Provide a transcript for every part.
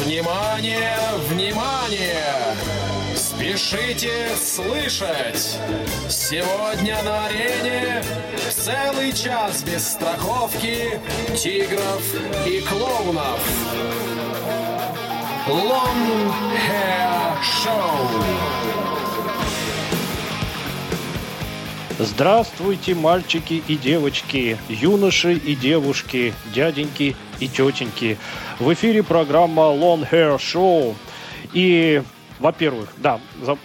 Внимание, внимание! Спешите слышать! Сегодня на арене целый час без страховки тигров и клоунов. Long Hair Show. Здравствуйте, мальчики и девочки, юноши и девушки, дяденьки и тетеньки. В эфире программа Long Hair Show. И во-первых, да,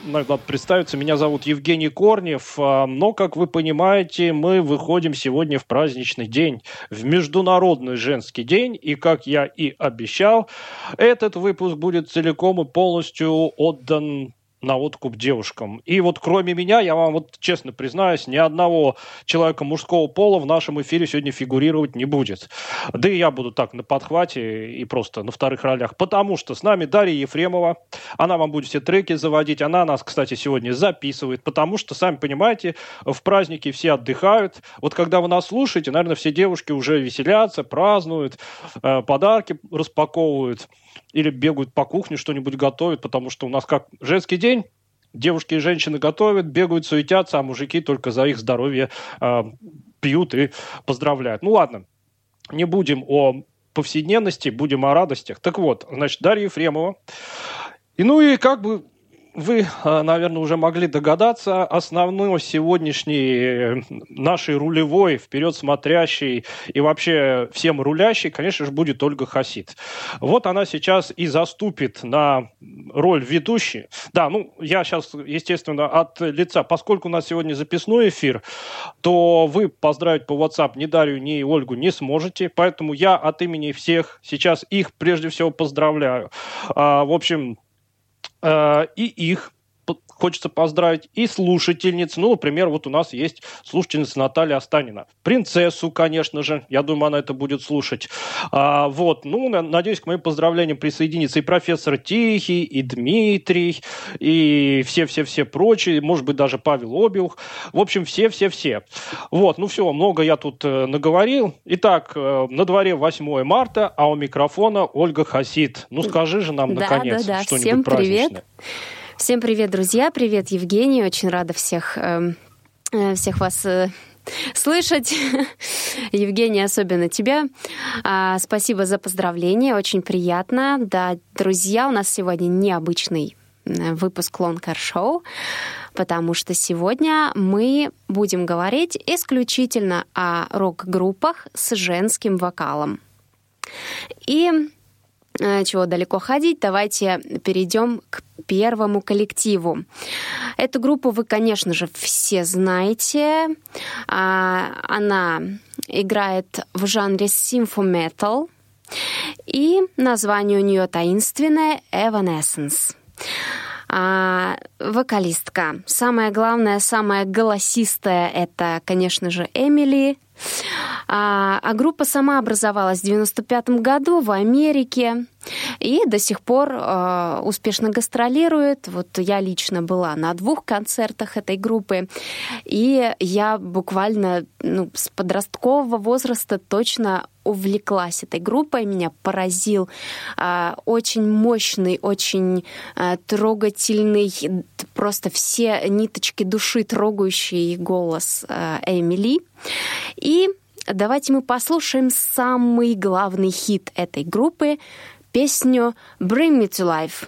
надо представиться, меня зовут Евгений Корнев, а, но, как вы понимаете, мы выходим сегодня в праздничный день, в Международный женский день, и, как я и обещал, этот выпуск будет целиком и полностью отдан на откуп девушкам. И вот кроме меня, я вам вот честно признаюсь, ни одного человека мужского пола в нашем эфире сегодня фигурировать не будет. Да и я буду так на подхвате и просто на вторых ролях, потому что с нами Дарья Ефремова, она вам будет все треки заводить, она нас, кстати, сегодня записывает, потому что, сами понимаете, в праздники все отдыхают. Вот когда вы нас слушаете, наверное, все девушки уже веселятся, празднуют, э, подарки распаковывают или бегают по кухне, что-нибудь готовят, потому что у нас как женский день, девушки и женщины готовят, бегают, суетятся, а мужики только за их здоровье э, пьют и поздравляют. Ну ладно, не будем о повседневности, будем о радостях. Так вот, значит, Дарья Ефремова. И ну и как бы вы, а, наверное, уже могли догадаться, основной сегодняшний э, нашей рулевой, вперед смотрящий и вообще всем рулящий, конечно же, будет Ольга Хасид. Вот она сейчас и заступит на роль ведущей. Да, ну, я сейчас, естественно, от лица, поскольку у нас сегодня записной эфир, то вы поздравить по WhatsApp ни Дарью, ни Ольгу не сможете, поэтому я от имени всех сейчас их прежде всего поздравляю. А, в общем, и их хочется поздравить, и слушательниц. Ну, например, вот у нас есть слушательница Наталья Останина. Принцессу, конечно же. Я думаю, она это будет слушать. А, вот. Ну, надеюсь, к моим поздравлениям присоединится и профессор Тихий, и Дмитрий, и все-все-все прочие. Может быть, даже Павел Обиух. В общем, все-все-все. Вот. Ну, все, много я тут э, наговорил. Итак, э, на дворе 8 марта, а у микрофона Ольга Хасид. Ну, скажи же нам, да, наконец, да, да. что-нибудь Всем праздничное. привет. Всем привет, друзья! Привет, Евгений! Очень рада всех, э, э, всех вас э, слышать. Евгений, особенно тебя. А, спасибо за поздравления, очень приятно. Да, друзья, у нас сегодня необычный выпуск Лонкар Шоу, потому что сегодня мы будем говорить исключительно о рок-группах с женским вокалом. И чего далеко ходить, давайте перейдем к первому коллективу. Эту группу вы, конечно же, все знаете. А, она играет в жанре симфометал, и название у нее таинственное Evanescence. А, вокалистка. Самое главное, самая голосистая — это, конечно же, Эмили а, а группа сама образовалась в 95 году в Америке и до сих пор э, успешно гастролирует. Вот я лично была на двух концертах этой группы, и я буквально ну, с подросткового возраста точно увлеклась этой группой, меня поразил э, очень мощный, очень э, трогательный, просто все ниточки души трогающий голос э, Эмили. И давайте мы послушаем самый главный хит этой группы, песню «Bring Me to Life».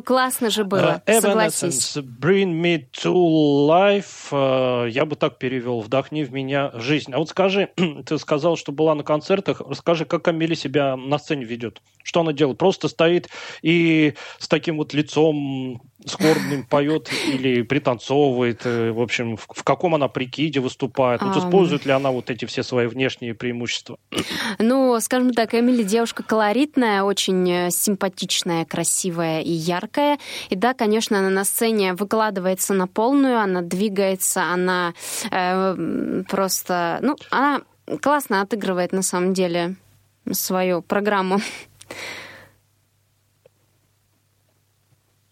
Ну, классно же было, Э, согласись. Bring Me to Life. э, Я бы так перевел. Вдохни в меня жизнь. А вот скажи, ты сказал, что была на концертах. Расскажи, как Камиле себя на сцене ведет? Что она делает? Просто стоит и с таким вот лицом скорбным поет или пританцовывает? э, В общем, в в каком она прикиде выступает? Вот использует ли она вот эти все свои внешние преимущества? Ну, скажем так, Эмили девушка колоритная, очень э, симпатичная, красивая и яркая. И да, конечно, она на сцене выкладывается на полную, она двигается, она э, просто... Ну, она классно отыгрывает на самом деле свою программу.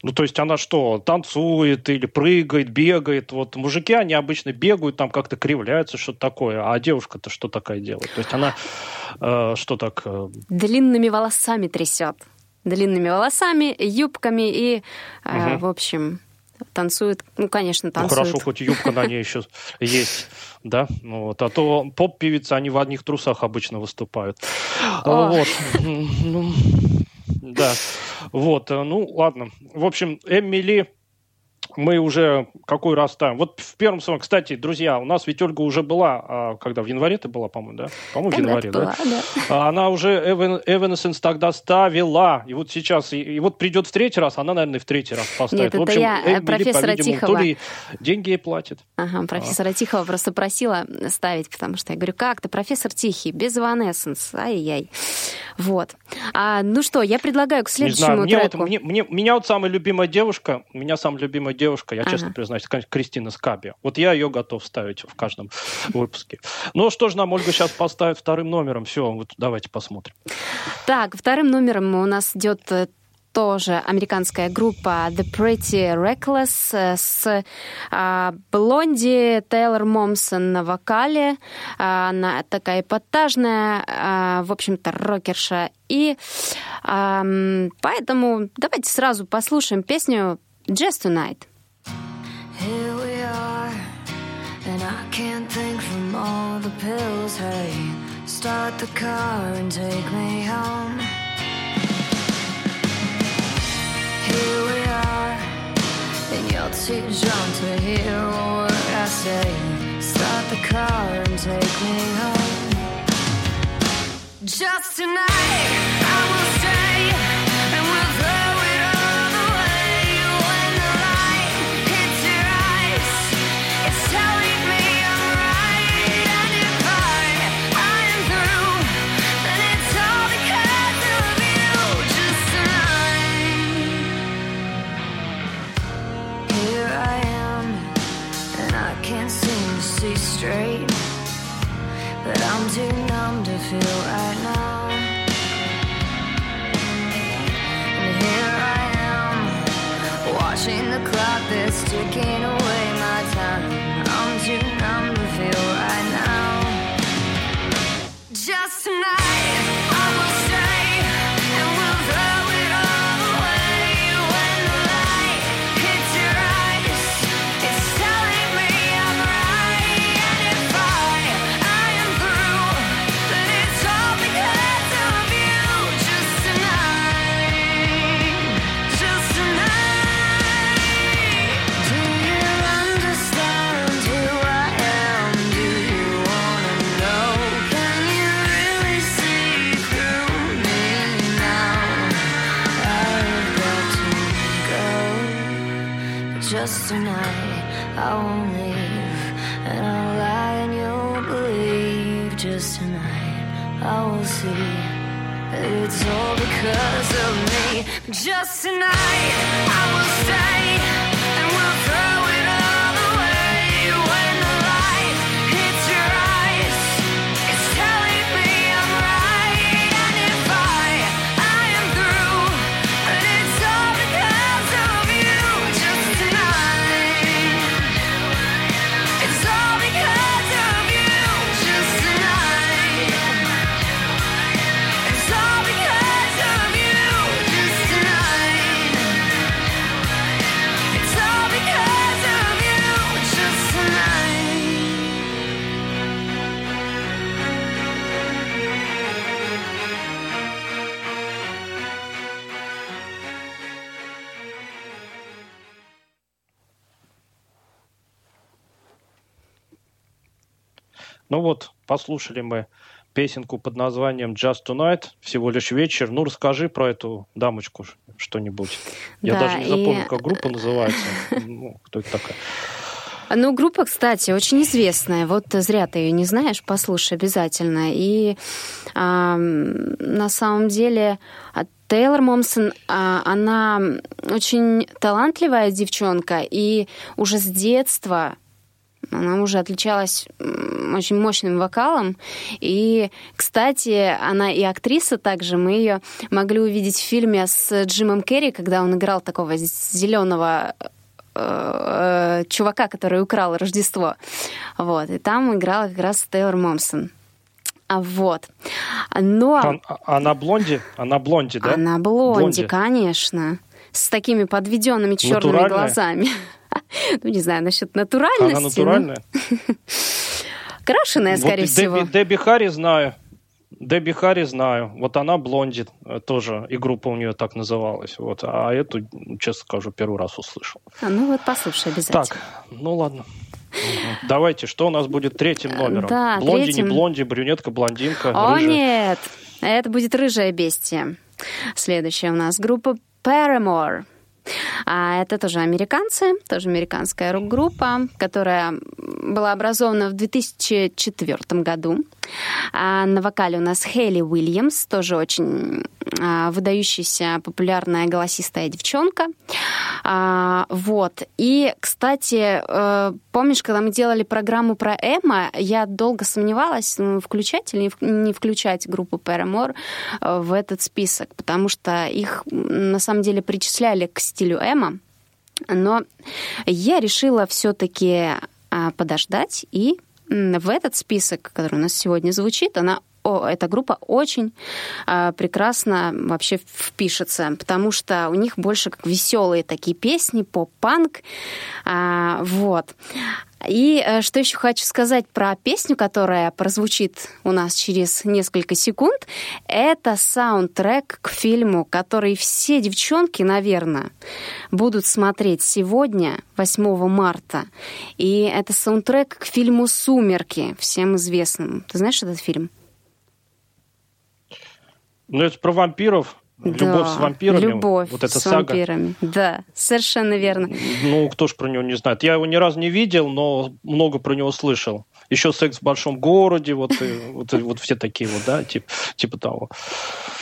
Ну, то есть она что, танцует или прыгает, бегает? Вот мужики, они обычно бегают, там как-то кривляются, что-то такое. А девушка-то что такая делает? То есть она э, что так... э, Длинными волосами трясет. Длинными волосами, юбками и, э, Мгм. в общем, танцует. Ну, конечно, ну, танцует. хорошо, хоть юбка на ней еще есть, да? Ну, вот. А то поп-певицы, они в одних трусах обычно выступают. Вот. Да. Вот. э, Ну, ладно. В общем, Эмили мы уже какой раз ставим. Вот в первом своем, кстати, друзья, у нас ведь Ольга уже была, а, когда в январе ты была, по-моему, да? По-моему, в январе, да? была, да. А Она уже Evan- Evanescence тогда ставила. И вот сейчас, и, и вот придет в третий раз, она, наверное, в третий раз поставит. Нет, в это я, Эмили, профессора. То ли деньги ей платит. Ага, профессора Тихого просто просила ставить, потому что я говорю, как ты, профессор Тихий, без Evanescence, ай-яй. Вот. А, ну что, я предлагаю к Не следующему знаю, мне вот, треку. мне, мне- меня вот самая любимая девушка, меня самая любимая девушка, я честно Ага. признаюсь, конечно, Кристина Скаби. Вот я ее готов ставить в каждом выпуске. Ну что ж нам Ольга сейчас поставит вторым номером. Все, вот давайте посмотрим. Так, вторым номером у нас идет э, тоже американская группа The Pretty Reckless э, с а, Блонди Тейлор Момсон на вокале. А, Она такая эпатажная, а, в общем-то, рокерша. И ам, поэтому давайте сразу послушаем песню Just Tonight. Here we are, and I can't think from all the pills. Hey, start the car and take me home. Here we are, and you're too drunk to hear word I say. Start the car and take me home. Just tonight, I will Ну вот, послушали мы песенку под названием Just Tonight, всего лишь вечер. Ну, расскажи про эту дамочку что-нибудь. Я Да, даже не и- запомнил, как группа называется. Ну, кто это такая? Ну, группа, кстати, очень известная. Вот зря ты ее не знаешь, послушай обязательно. И ам, на самом деле а, Тейлор Момсон, а, она очень талантливая девчонка, и уже с детства она уже отличалась очень мощным вокалом. И, кстати, она и актриса также. Мы ее могли увидеть в фильме с Джимом Керри, когда он играл такого зеленого э, чувака, который украл Рождество. Вот. И там играла как раз Тейлор Момсон. А вот. Но а- Она блонди? Она блонди, да? она блонди, Блонди. конечно. С такими подведенными черными Натуральная? глазами. Ну, не знаю, насчет натуральности. Она натуральная? крашеная, Вот скорее и всего. Дебби, Дебби Харри знаю. Дебби Харри знаю. Вот она блонди э, тоже, и группа у нее так называлась. Вот. А эту, честно скажу, первый раз услышал. А, ну вот послушай обязательно. Так, ну ладно. Давайте, что у нас будет третьим номером? да, блонди, третьим. не блонди, брюнетка, блондинка, О, рыжая. нет! Это будет рыжая бестия. Следующая у нас группа Paramore. А это тоже американцы, тоже американская рок-группа, которая была образована в 2004 году. А на вокале у нас Хейли Уильямс, тоже очень а, выдающаяся популярная голосистая девчонка. А, вот. И, кстати, э, помнишь, когда мы делали программу про Эмма, я долго сомневалась, ну, включать или не включать группу Paramore э, в этот список, потому что их на самом деле причисляли к стилю Эмма. Но я решила все-таки подождать и в этот список, который у нас сегодня звучит, она о, эта группа очень а, прекрасно вообще впишется, потому что у них больше как веселые такие песни, поп-панк, а, вот. И э, что еще хочу сказать про песню, которая прозвучит у нас через несколько секунд, это саундтрек к фильму, который все девчонки, наверное, будут смотреть сегодня, 8 марта. И это саундтрек к фильму «Сумерки», всем известным. Ты знаешь этот фильм? Ну, это про вампиров. Любовь Да, с вампирами. Любовь Вот эта с сага. вампирами. Да, совершенно верно. Ну, кто ж про него не знает. Я его ни разу не видел, но много про него слышал. Еще секс в большом городе, вот, и- вот, и вот все такие вот, да, тип, типа того.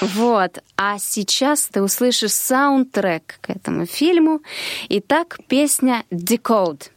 Вот. А сейчас ты услышишь саундтрек к этому фильму. Итак, песня «Decode».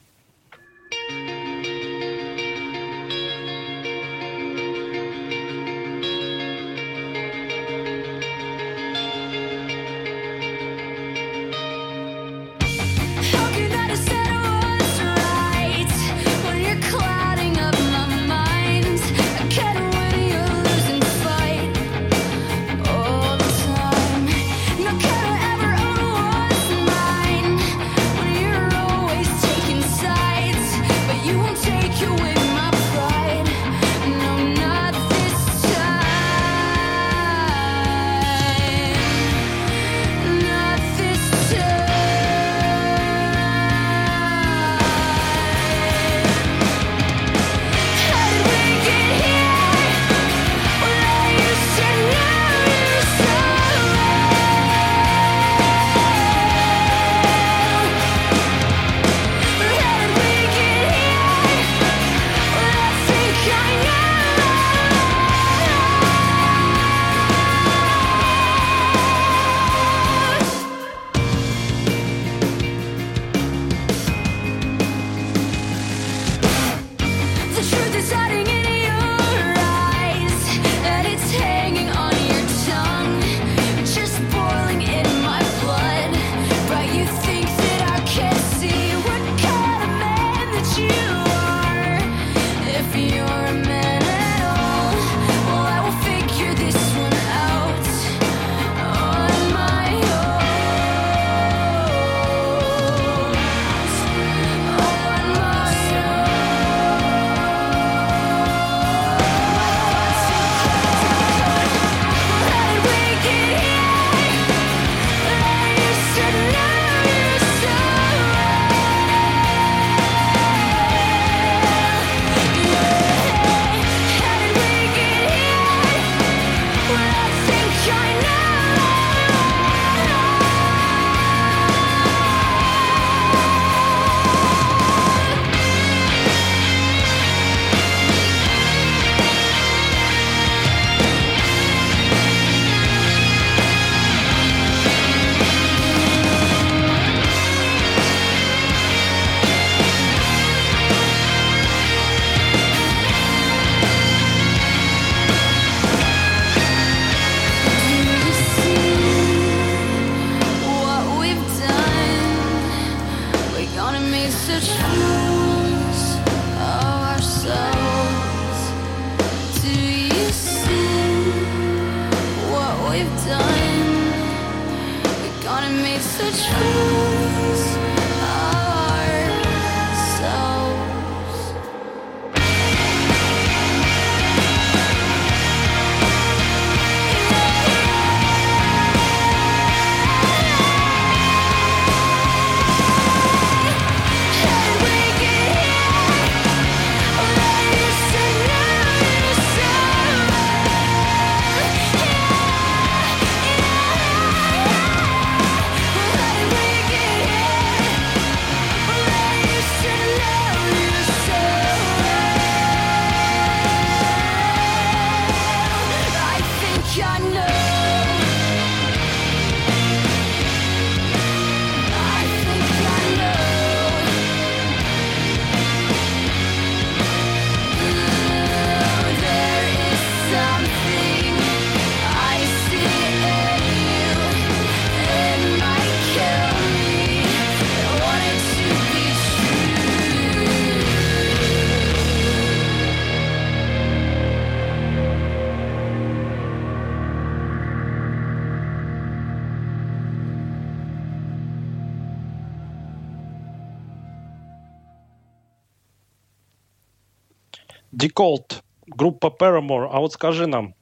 Деколт, группа Paramore. А вот скажи нам,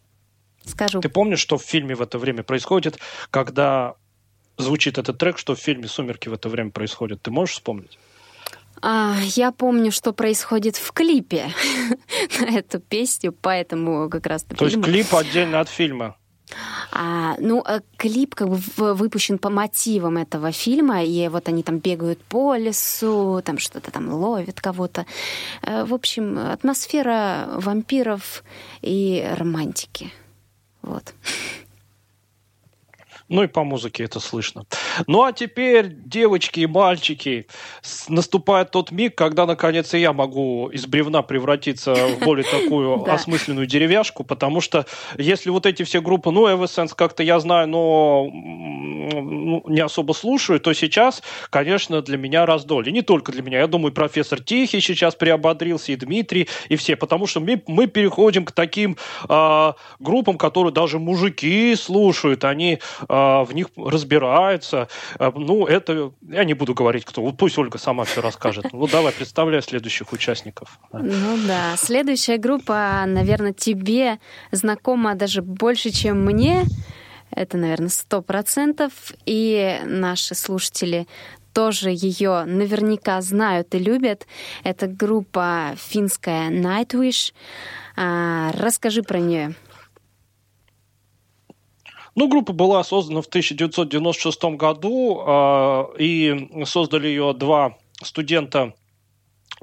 Скажу. ты помнишь, что в фильме в это время происходит, когда звучит этот трек, что в фильме «Сумерки» в это время происходит? Ты можешь вспомнить? А, я помню, что происходит в клипе на эту песню, поэтому как раз То есть клип отдельно от фильма. А, ну, э, клип как бы выпущен по мотивам этого фильма, и вот они там бегают по лесу, там что-то там ловят кого-то. Э, В общем, атмосфера вампиров и романтики. Вот. Ну и по музыке это слышно. Ну а теперь, девочки и мальчики, наступает тот миг, когда наконец и я могу из бревна превратиться в более такую осмысленную деревяшку, потому что если вот эти все группы, ну, Eversense как-то я знаю, но не особо слушаю, то сейчас, конечно, для меня раздолье. Не только для меня. Я думаю, профессор Тихий сейчас приободрился, и Дмитрий, и все. Потому что мы, мы переходим к таким а, группам, которые даже мужики слушают, они а, в них разбираются. А, ну, это... Я не буду говорить, кто. Вот пусть Ольга сама все расскажет. Ну, давай, представляй следующих участников. Ну да. Следующая группа, наверное, тебе знакома даже больше, чем мне. Это, наверное, сто процентов. И наши слушатели тоже ее наверняка знают и любят. Это группа финская Nightwish. А, расскажи про нее. Ну, группа была создана в 1996 году, э, и создали ее два студента.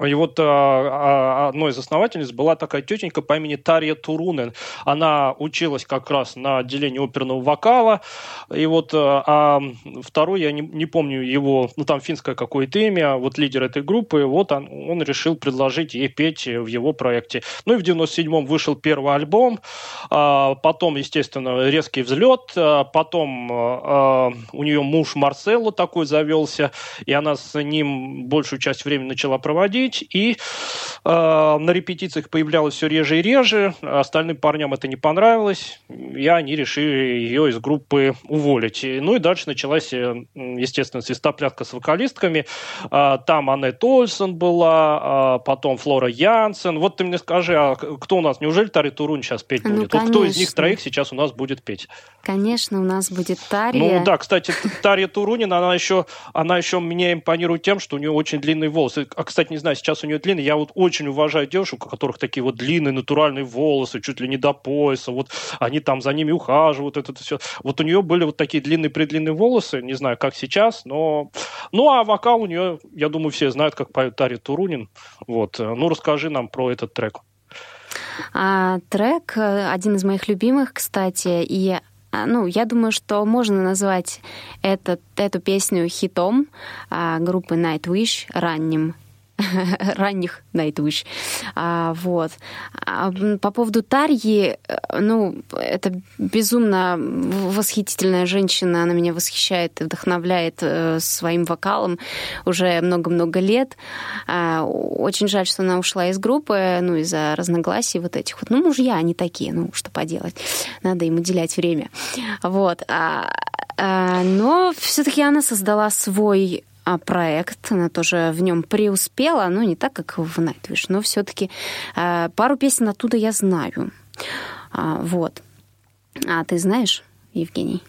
И вот э, а, одной из основательниц была такая тетенька по имени Тарья Турунен. Она училась как раз на отделении оперного вокала. И вот, э, а второй, я не, не помню его, ну там финское какое-то имя, вот лидер этой группы, вот он, он решил предложить ей петь в его проекте. Ну и в 97-м вышел первый альбом, а, потом, естественно, резкий взлет, а, потом а, у нее муж Марсело такой завелся, и она с ним большую часть времени начала проводить, и а, на репетициях появлялась все реже и реже, остальным парням это не понравилось, и они решили ее из группы уволить. Ну и дальше началась, э, естественно, свистопляска с вокалистками, А, там Аннет Ольсен была, а, потом Флора Янсен. Вот ты мне скажи, а кто у нас? Неужели Тари Турун сейчас петь Ну, будет? Вот кто из них конечно. троих сейчас у нас будет петь? Конечно, у нас будет Тария. Ну да, кстати, Т- Тарья Турунин, она еще, она еще мне импонирует тем, что у нее очень длинные волосы. А, кстати, не знаю, сейчас у нее длинные. Я вот очень уважаю девушек, у которых такие вот длинные натуральные волосы, чуть ли не до пояса. Вот они там за ними ухаживают, это все. Вот у нее были вот такие длинные-предлинные волосы, не знаю, как сейчас, но... Ну, а вокал у нее, я думаю, все знают, как поет Тарья Турунин. Вот. Ну, расскажи нам про этот трек. А, трек э, один из моих любимых, кстати, и а, ну, я думаю, что можно назвать этот, эту песню хитом а, группы Nightwish ранним ранних Nightwish. А, вот. А, по поводу Тарьи, э, ну, это безумно восхитительная женщина, она меня восхищает и вдохновляет э, своим вокалом уже много-много лет. А, очень жаль, что она ушла из группы, ну, из-за разногласий вот этих вот. Ну, мужья они такие, ну, что поделать. Надо им уделять время. Вот. А, А, Но все-таки она создала свой проект, она тоже в нем преуспела, ну, не так, как в Nightwish, но все-таки пару песен оттуда я знаю. А, Вот. А ты знаешь, Евгений?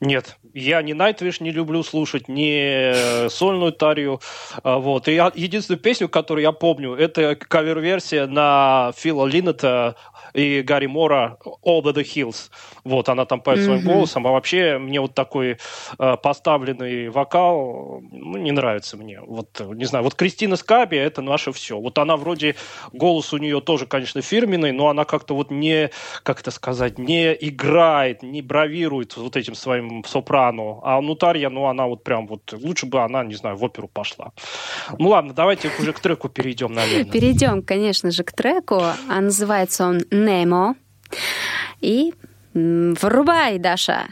Нет, я ни Найтвиш не люблю слушать, ни э, сольную тарию. А, Вот. И я, единственную песню, которую я помню, это кавер-версия на Фила Линнета и Гарри Мора «All the Hills». Вот, она там поет своим Мгм. голосом. А вообще мне вот такой э, поставленный вокал ну, не нравится мне. Вот, не знаю, вот Кристина Скаби – это наше все. Вот она вроде, голос у нее тоже, конечно, фирменный, но она как-то вот не, как это сказать, не играет, не бравирует вот этим своим сопрано. А Нутарья, ну, она вот прям вот, лучше бы она, не знаю, в оперу пошла. Ну ладно, давайте уже к треку перейдем, наверное. Перейдем, конечно же, к треку. А называется он «Немо». И врубай, Даша!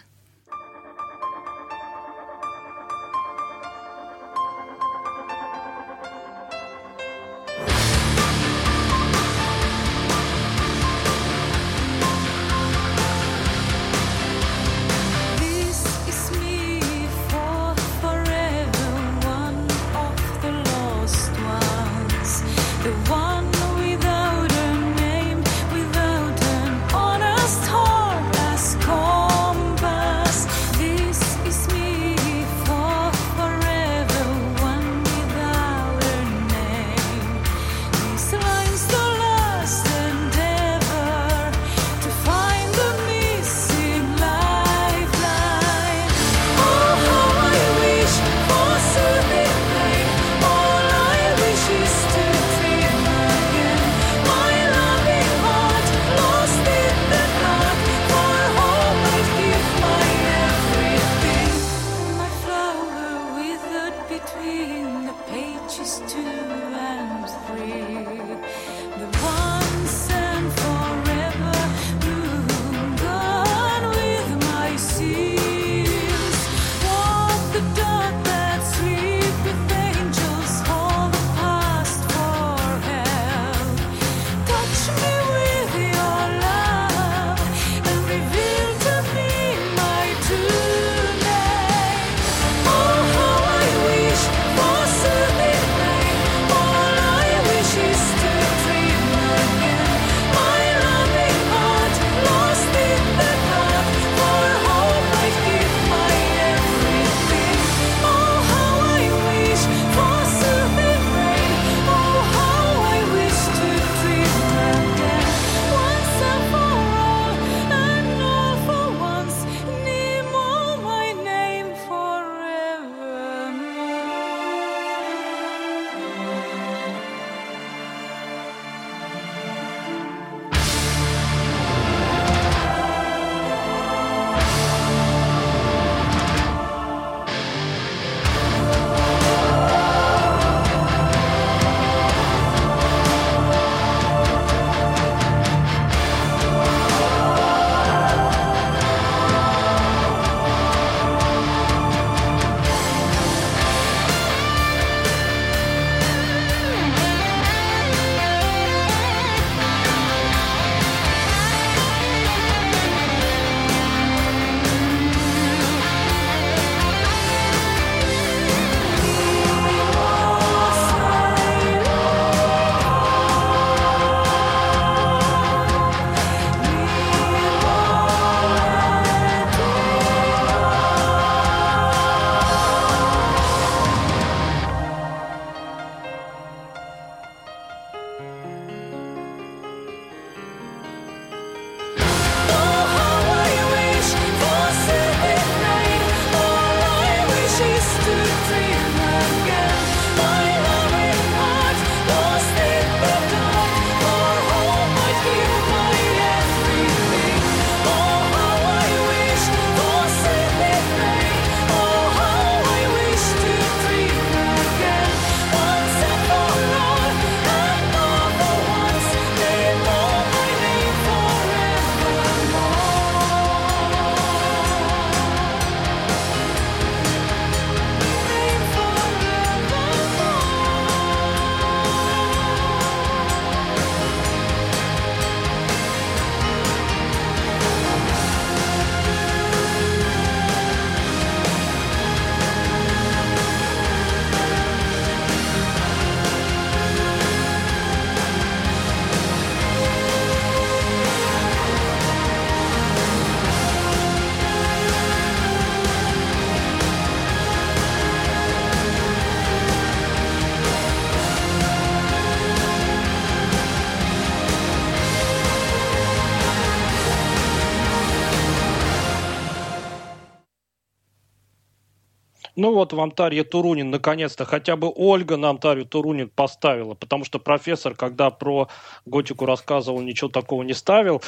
Ну вот вам Тарья Турунин, наконец-то, хотя бы Ольга нам Тарью Турунин поставила, потому что профессор, когда про готику рассказывал, ничего такого не ставил.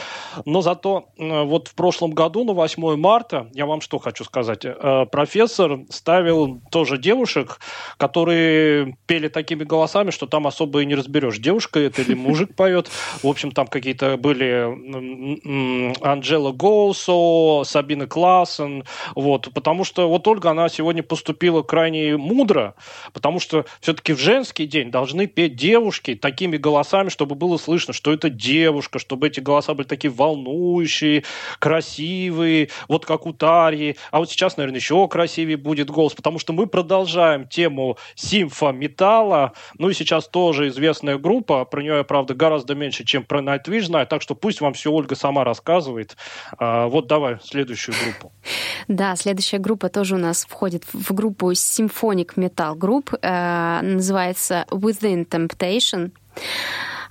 Но зато э, вот в прошлом году, на 8 марта, я вам что хочу сказать, э, профессор ставил тоже девушек, которые пели такими голосами, что там особо и не разберешь, девушка это или мужик поет. В общем, там какие-то были Анджела Гоусо, Сабина Классен, вот, потому что вот Ольга, она сегодня поступила крайне мудро, потому что все-таки в женский день должны петь девушки такими голосами, чтобы было слышно, что это девушка, чтобы эти голоса были такие волнующие, красивые, вот как у Тарьи. А вот сейчас, наверное, еще красивее будет голос, потому что мы продолжаем тему симфометалла. Ну и сейчас тоже известная группа, про нее правда, гораздо меньше, чем про Nightwish знаю, так что пусть вам все Ольга сама рассказывает. А, вот давай следующую группу. Да, следующая группа тоже у нас входит в группу Symphonic Metal Group. э, называется Within Temptation.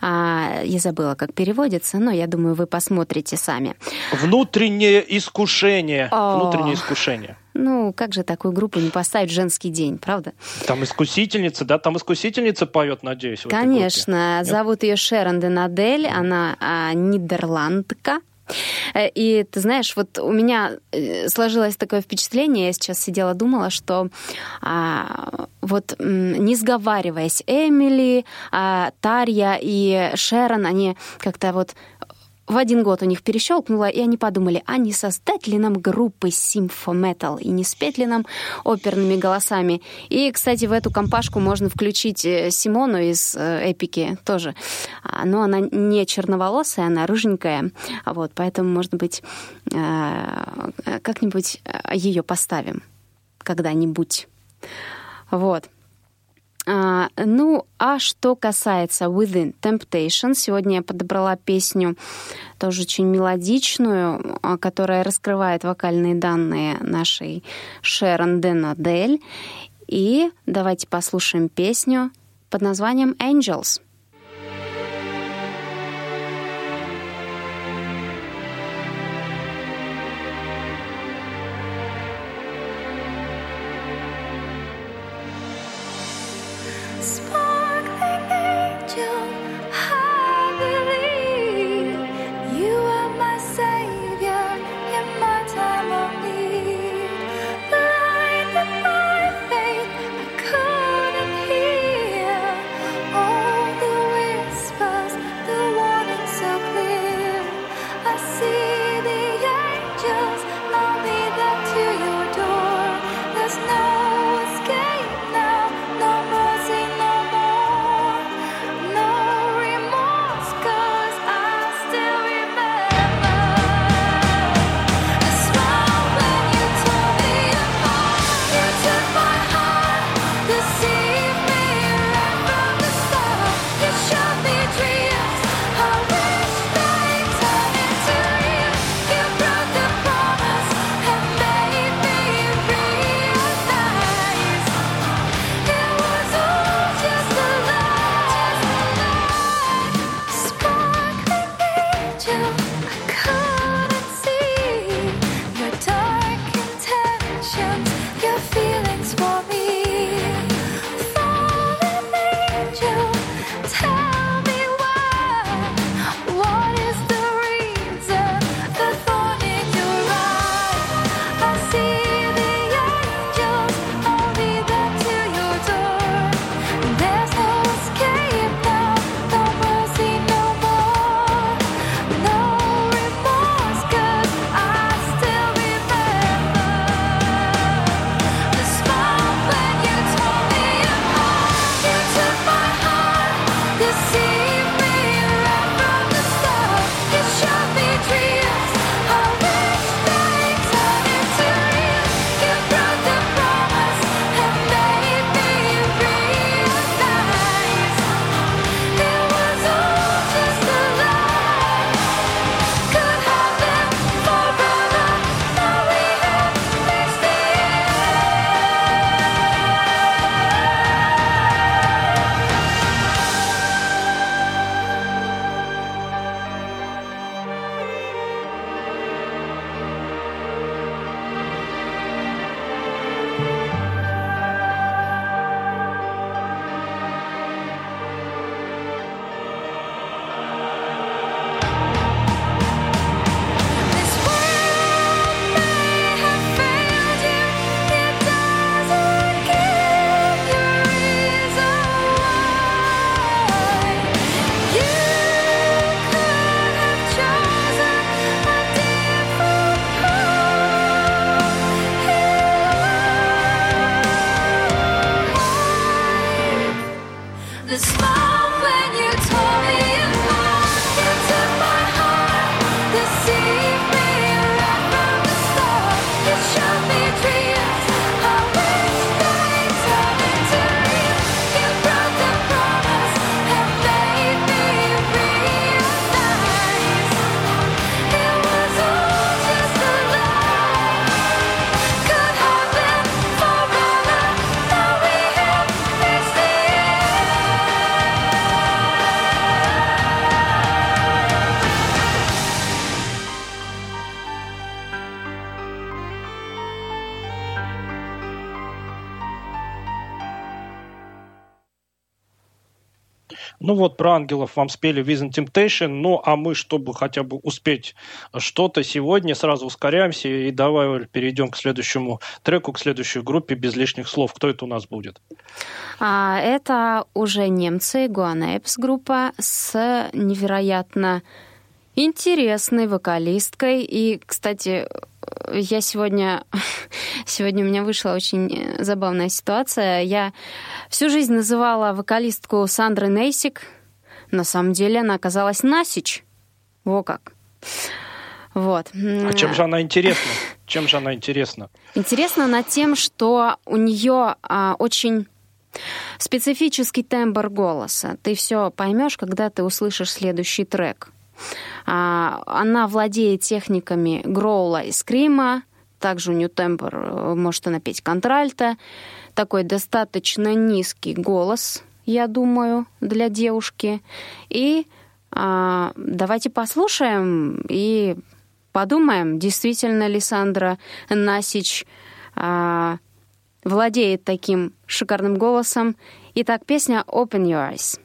А, я забыла, как переводится, но я думаю, вы посмотрите сами. Внутреннее искушение. О. Внутреннее искушение. Ну, как же такую группу не поставить в женский день, правда? Там искусительница, да? Там искусительница поет, надеюсь, Конечно. Зовут ее Шерон Денадель. Она а, нидерландка. Э, И ты знаешь, вот у меня э, сложилось такое впечатление, я сейчас сидела, думала, что а, вот не сговариваясь, Эмили, а, Тарья и Шерон, они как-то вот в один год у них перещелкнуло, и они подумали, а не создать ли нам группы симфометал и не спеть ли нам оперными голосами. И, кстати, в эту компашку можно включить э, Симону из э, Эпики тоже. А, Но она не черноволосая, она рыженькая, А вот, поэтому, может быть, э, как-нибудь ее поставим когда-нибудь. Вот. А, ну, а что касается Within Temptation, сегодня я подобрала песню тоже очень мелодичную, а, которая раскрывает вокальные данные нашей Шерон Денадель. И давайте послушаем песню под названием Angels. Вот про ангелов вам спели Within Temptation, ну а мы, чтобы хотя бы успеть что-то сегодня, сразу ускоряемся и давай перейдем к следующему треку, к следующей группе без лишних слов. Кто это у нас будет? А, это уже немцы, Guanapes группа с невероятно интересной вокалисткой. И, кстати, я сегодня... Сегодня у меня вышла очень забавная ситуация. Я всю жизнь называла вокалистку Сандры Нейсик. На самом деле она оказалась Насич. Во как. Вот. А чем же она интересна? Чем же она интересна? Интересна она тем, что у нее а, очень специфический тембр голоса. Ты все поймешь, когда ты услышишь следующий трек. А, она владеет техниками гроула и скрима. Также у нее тембр, э, может она петь контральто. Такой достаточно низкий голос, я думаю, для девушки. И а, давайте послушаем и подумаем, действительно ли Сандра Насич а, владеет таким шикарным голосом. Итак, песня «Open Your Eyes».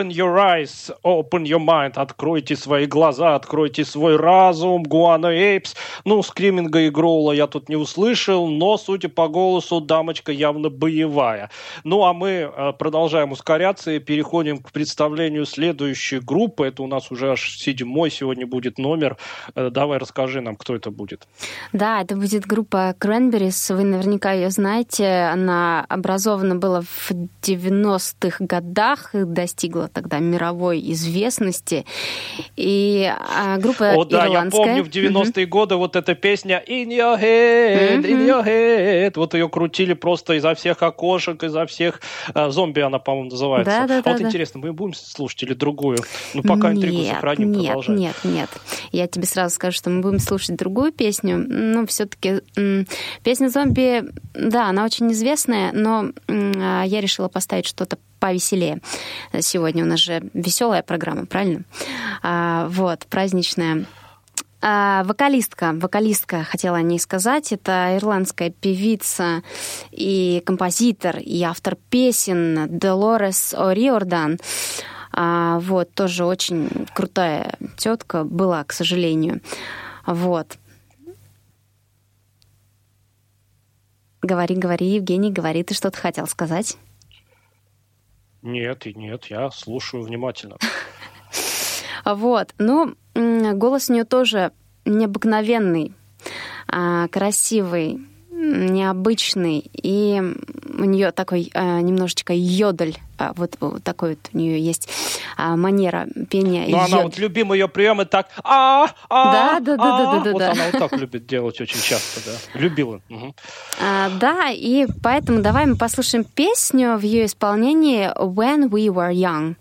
Open your eyes, open your mind. Откройте свои глаза, откройте свой разум. Гуана Эйпс. Ну, скриминга и гроула я тут не услышал, но, судя по голосу, дамочка явно боевая. Ну, а мы э, продолжаем ускоряться и переходим к представлению следующей группы. Это у нас уже аж седьмой сегодня будет номер. Э, Давай расскажи нам, кто это будет. Да, это будет группа Cranberries. Вы наверняка ее знаете. Она образована была в 90-х годах и достигла достигла тогда мировой известности. И а, группа О, да, я ирландская. помню в 90-е годы вот эта песня In Your Head, In Your Head. Вот ее крутили просто изо всех окошек, изо всех... э, зомби она, по-моему, называется. Да, да, а да, вот да. интересно, мы будем слушать или другую? Ну, пока интригу нет, сохраним, нет, продолжаем. нет, нет. Я тебе сразу скажу, что мы будем слушать другую песню. Ну, все-таки песня «Зомби», да, она очень известная, но а, я решила поставить что-то повеселее. Сегодня у нас же веселая программа, правильно? А, вот, праздничная. А, вокалистка, вокалистка, хотела о ней сказать, это ирландская певица и композитор, и автор песен Долорес О'Риордан. А, вот, тоже очень крутая тетка была, к сожалению. Вот. Говори, говори, Евгений, говори, ты что-то хотел сказать? Нет, и нет, я слушаю внимательно. Вот. Ну, голос у нее тоже необыкновенный, а, красивый, необычный. И у нее такой а, немножечко йодль. а, Вот, вот такой вот у нее есть а, манера пения. Ну, она йод. вот любимый ее прием и так а а Да, да, да, да, да, да, Вот она вот так любит делать очень часто, да. Любила. Мгм. А, да, и поэтому давай мы послушаем песню в ее исполнении When We Were Young.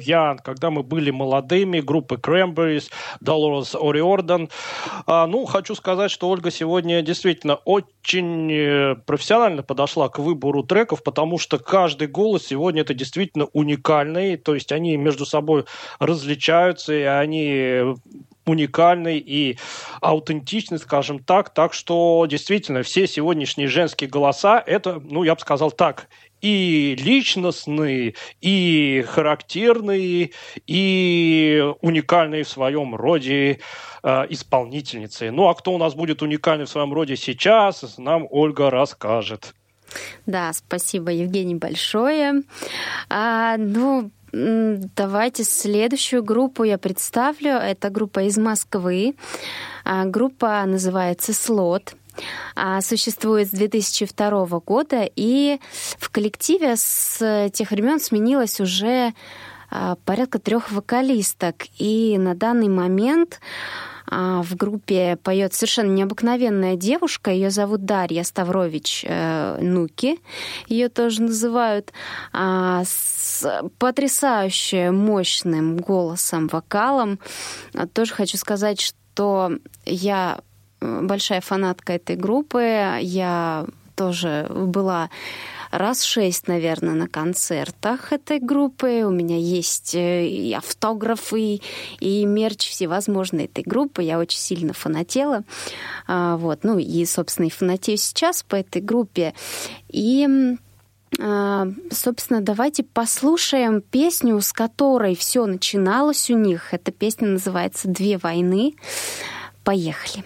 Young, когда мы были молодыми, группы Cranberries, Dolores O'Riordan. А, ну, хочу сказать, что Ольга сегодня действительно очень э, профессионально подошла к выбору треков, потому что каждый голос сегодня это действительно уникальный, то есть они между собой различаются, и они уникальный и аутентичный, скажем так. Так что действительно все сегодняшние женские голоса это, ну, я бы сказал так, и личностные, и характерные, и уникальные в своем роде э, исполнительницы. Ну а кто у нас будет уникальный в своем роде сейчас, нам Ольга расскажет. Да, спасибо, Евгений, большое. А, ну, давайте следующую группу я представлю. Это группа из Москвы. А, группа называется «Слот». А, Существует с 2002 года, и в коллективе с тех времен сменилось уже а, порядка трех вокалисток. И на данный момент а, в группе поет совершенно необыкновенная девушка. Ее зовут Дарья Ставрович э, Нуки. Ее тоже называют. С потрясающе мощным голосом, вокалом. Тоже хочу сказать, что я большая фанатка этой группы. Я тоже была раз шесть, наверное, на концертах этой группы. У меня есть э, и автографы, и мерч всевозможной этой группы. Я очень сильно фанатела. А, Вот. Ну и, собственно, и фанатею сейчас по этой группе. И а, Собственно, давайте послушаем песню, с которой все начиналось у них. Эта песня называется «Две войны». Поехали.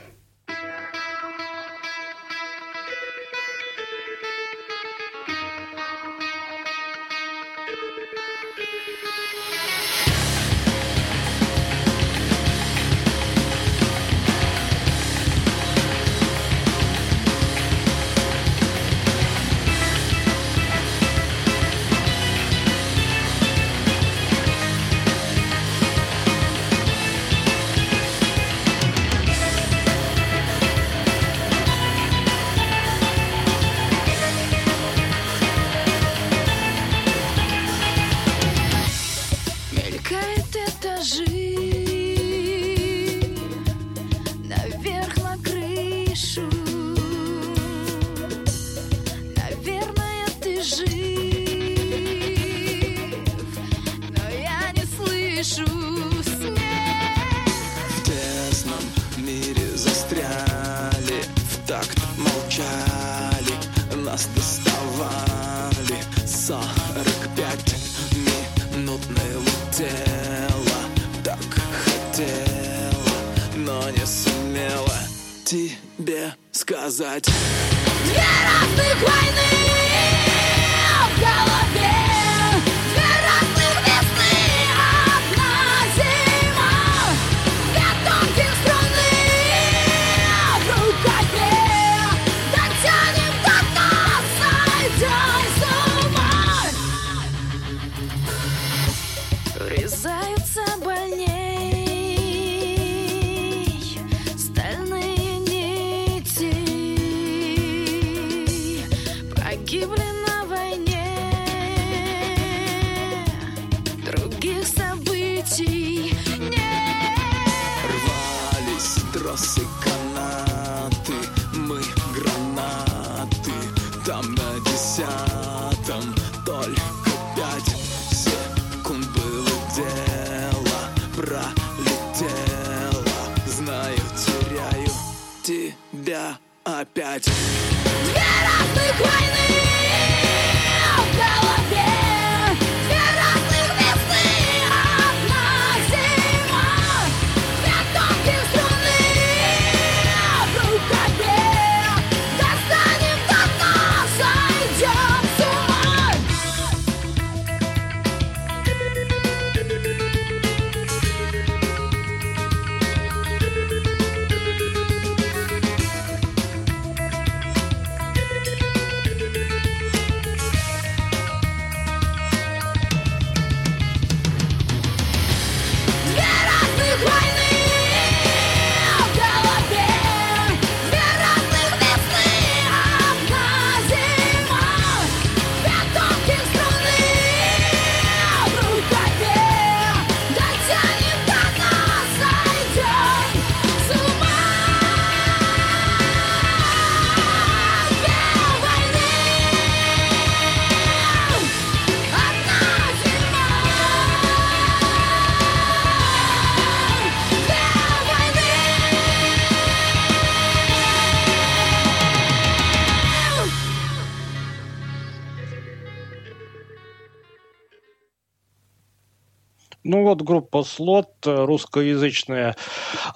Вот группа Слот, русскоязычная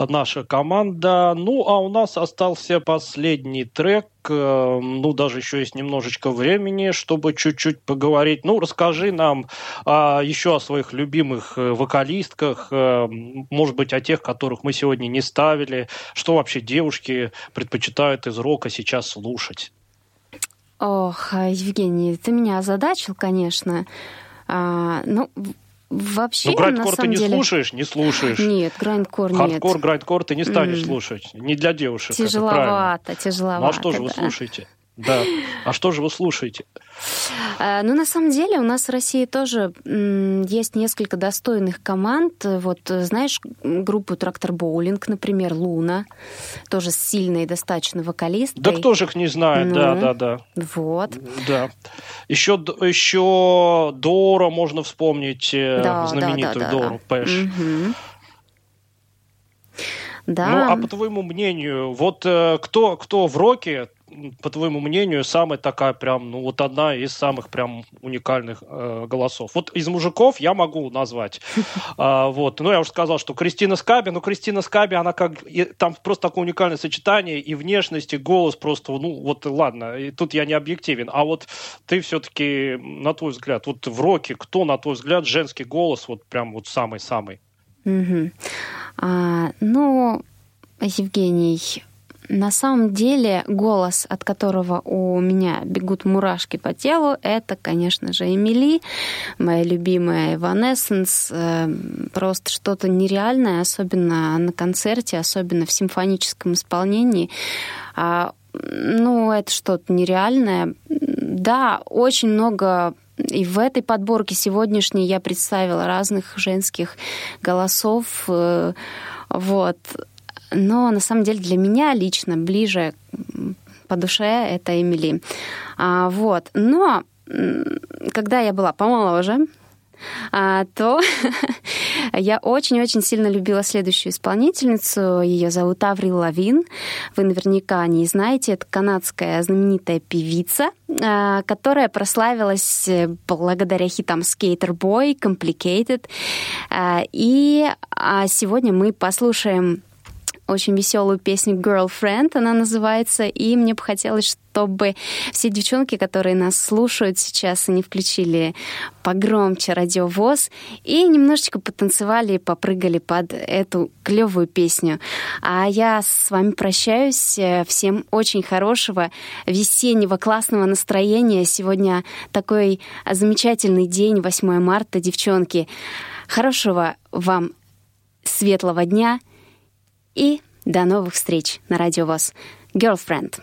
наша команда. Ну а у нас остался последний трек. Э, Ну даже еще есть немножечко времени, чтобы чуть-чуть поговорить. Ну расскажи нам а, еще о своих любимых э, вокалистках, э, может быть о тех, которых мы сегодня не ставили. Что вообще девушки предпочитают из рока сейчас слушать? Ох, а, Евгений, ты меня озадачил, конечно. А, ну, вообще, ну грайндкор ты не деле... слушаешь? Не слушаешь. Нет, грайндкор нет. Хардкор, грайндкор ты не станешь М. слушать. Не для девушек. это правильно. Тяжеловато, тяжеловато. Ну а что же вы да. слушаете? Да. А что же вы слушаете? А, Ну, на самом деле, у нас в России тоже есть несколько достойных команд. Вот, э, знаешь, группу Трактор Боулинг, например, Луна, тоже с сильной достаточно вокалисткой. Да кто же их не знает? Да, Ну. да, да. Вот. Да. Еще, еще Дора можно вспомнить, э, Да, да, знаменитую да, да, Дору да. Пэш. Мгм. Да. Ну, а по твоему мнению, вот э, кто, кто в роке, по твоему мнению, самая такая прям, ну, вот одна из самых прям уникальных э, голосов? Вот из мужиков я могу назвать. А, вот. Ну, я уже сказал, что Кристина Скаби, но Кристина Скаби, она как... и там просто такое уникальное сочетание и внешность, и голос просто, ну, вот ладно, и тут я не объективен. А вот ты все-таки, на твой взгляд, вот в роке, кто, на твой взгляд, женский голос вот прям вот самый-самый? Мгм. А, ну, Евгений, на самом деле голос, от которого у меня бегут мурашки по телу, это, конечно же, Эмили, моя любимая Evanescence. Э, Просто что-то нереальное, особенно на концерте, особенно в симфоническом исполнении. А, Ну, это что-то нереальное. Да, очень много и в этой подборке сегодняшней я представила разных женских голосов. э, Вот. Но на самом деле для меня лично ближе по душе это Эмили. А, вот. Но когда я была помоложе, а, то я очень-очень сильно любила следующую исполнительницу. Ее зовут Аврил Лавин. Вы наверняка не знаете. Это канадская знаменитая певица, а, которая прославилась э, благодаря хитам Skater Boy, Complicated. А, И а, сегодня мы послушаем очень веселую песню Girlfriend, она называется, и мне бы хотелось, чтобы все девчонки, которые нас слушают сейчас, они включили погромче радиовоз и немножечко потанцевали и попрыгали под эту клевую песню. А я с вами прощаюсь. Всем очень хорошего весеннего классного настроения. Сегодня такой замечательный день, 8 марта, девчонки. Хорошего вам светлого дня и до новых встреч на Радио ВОЗ. Girlfriend.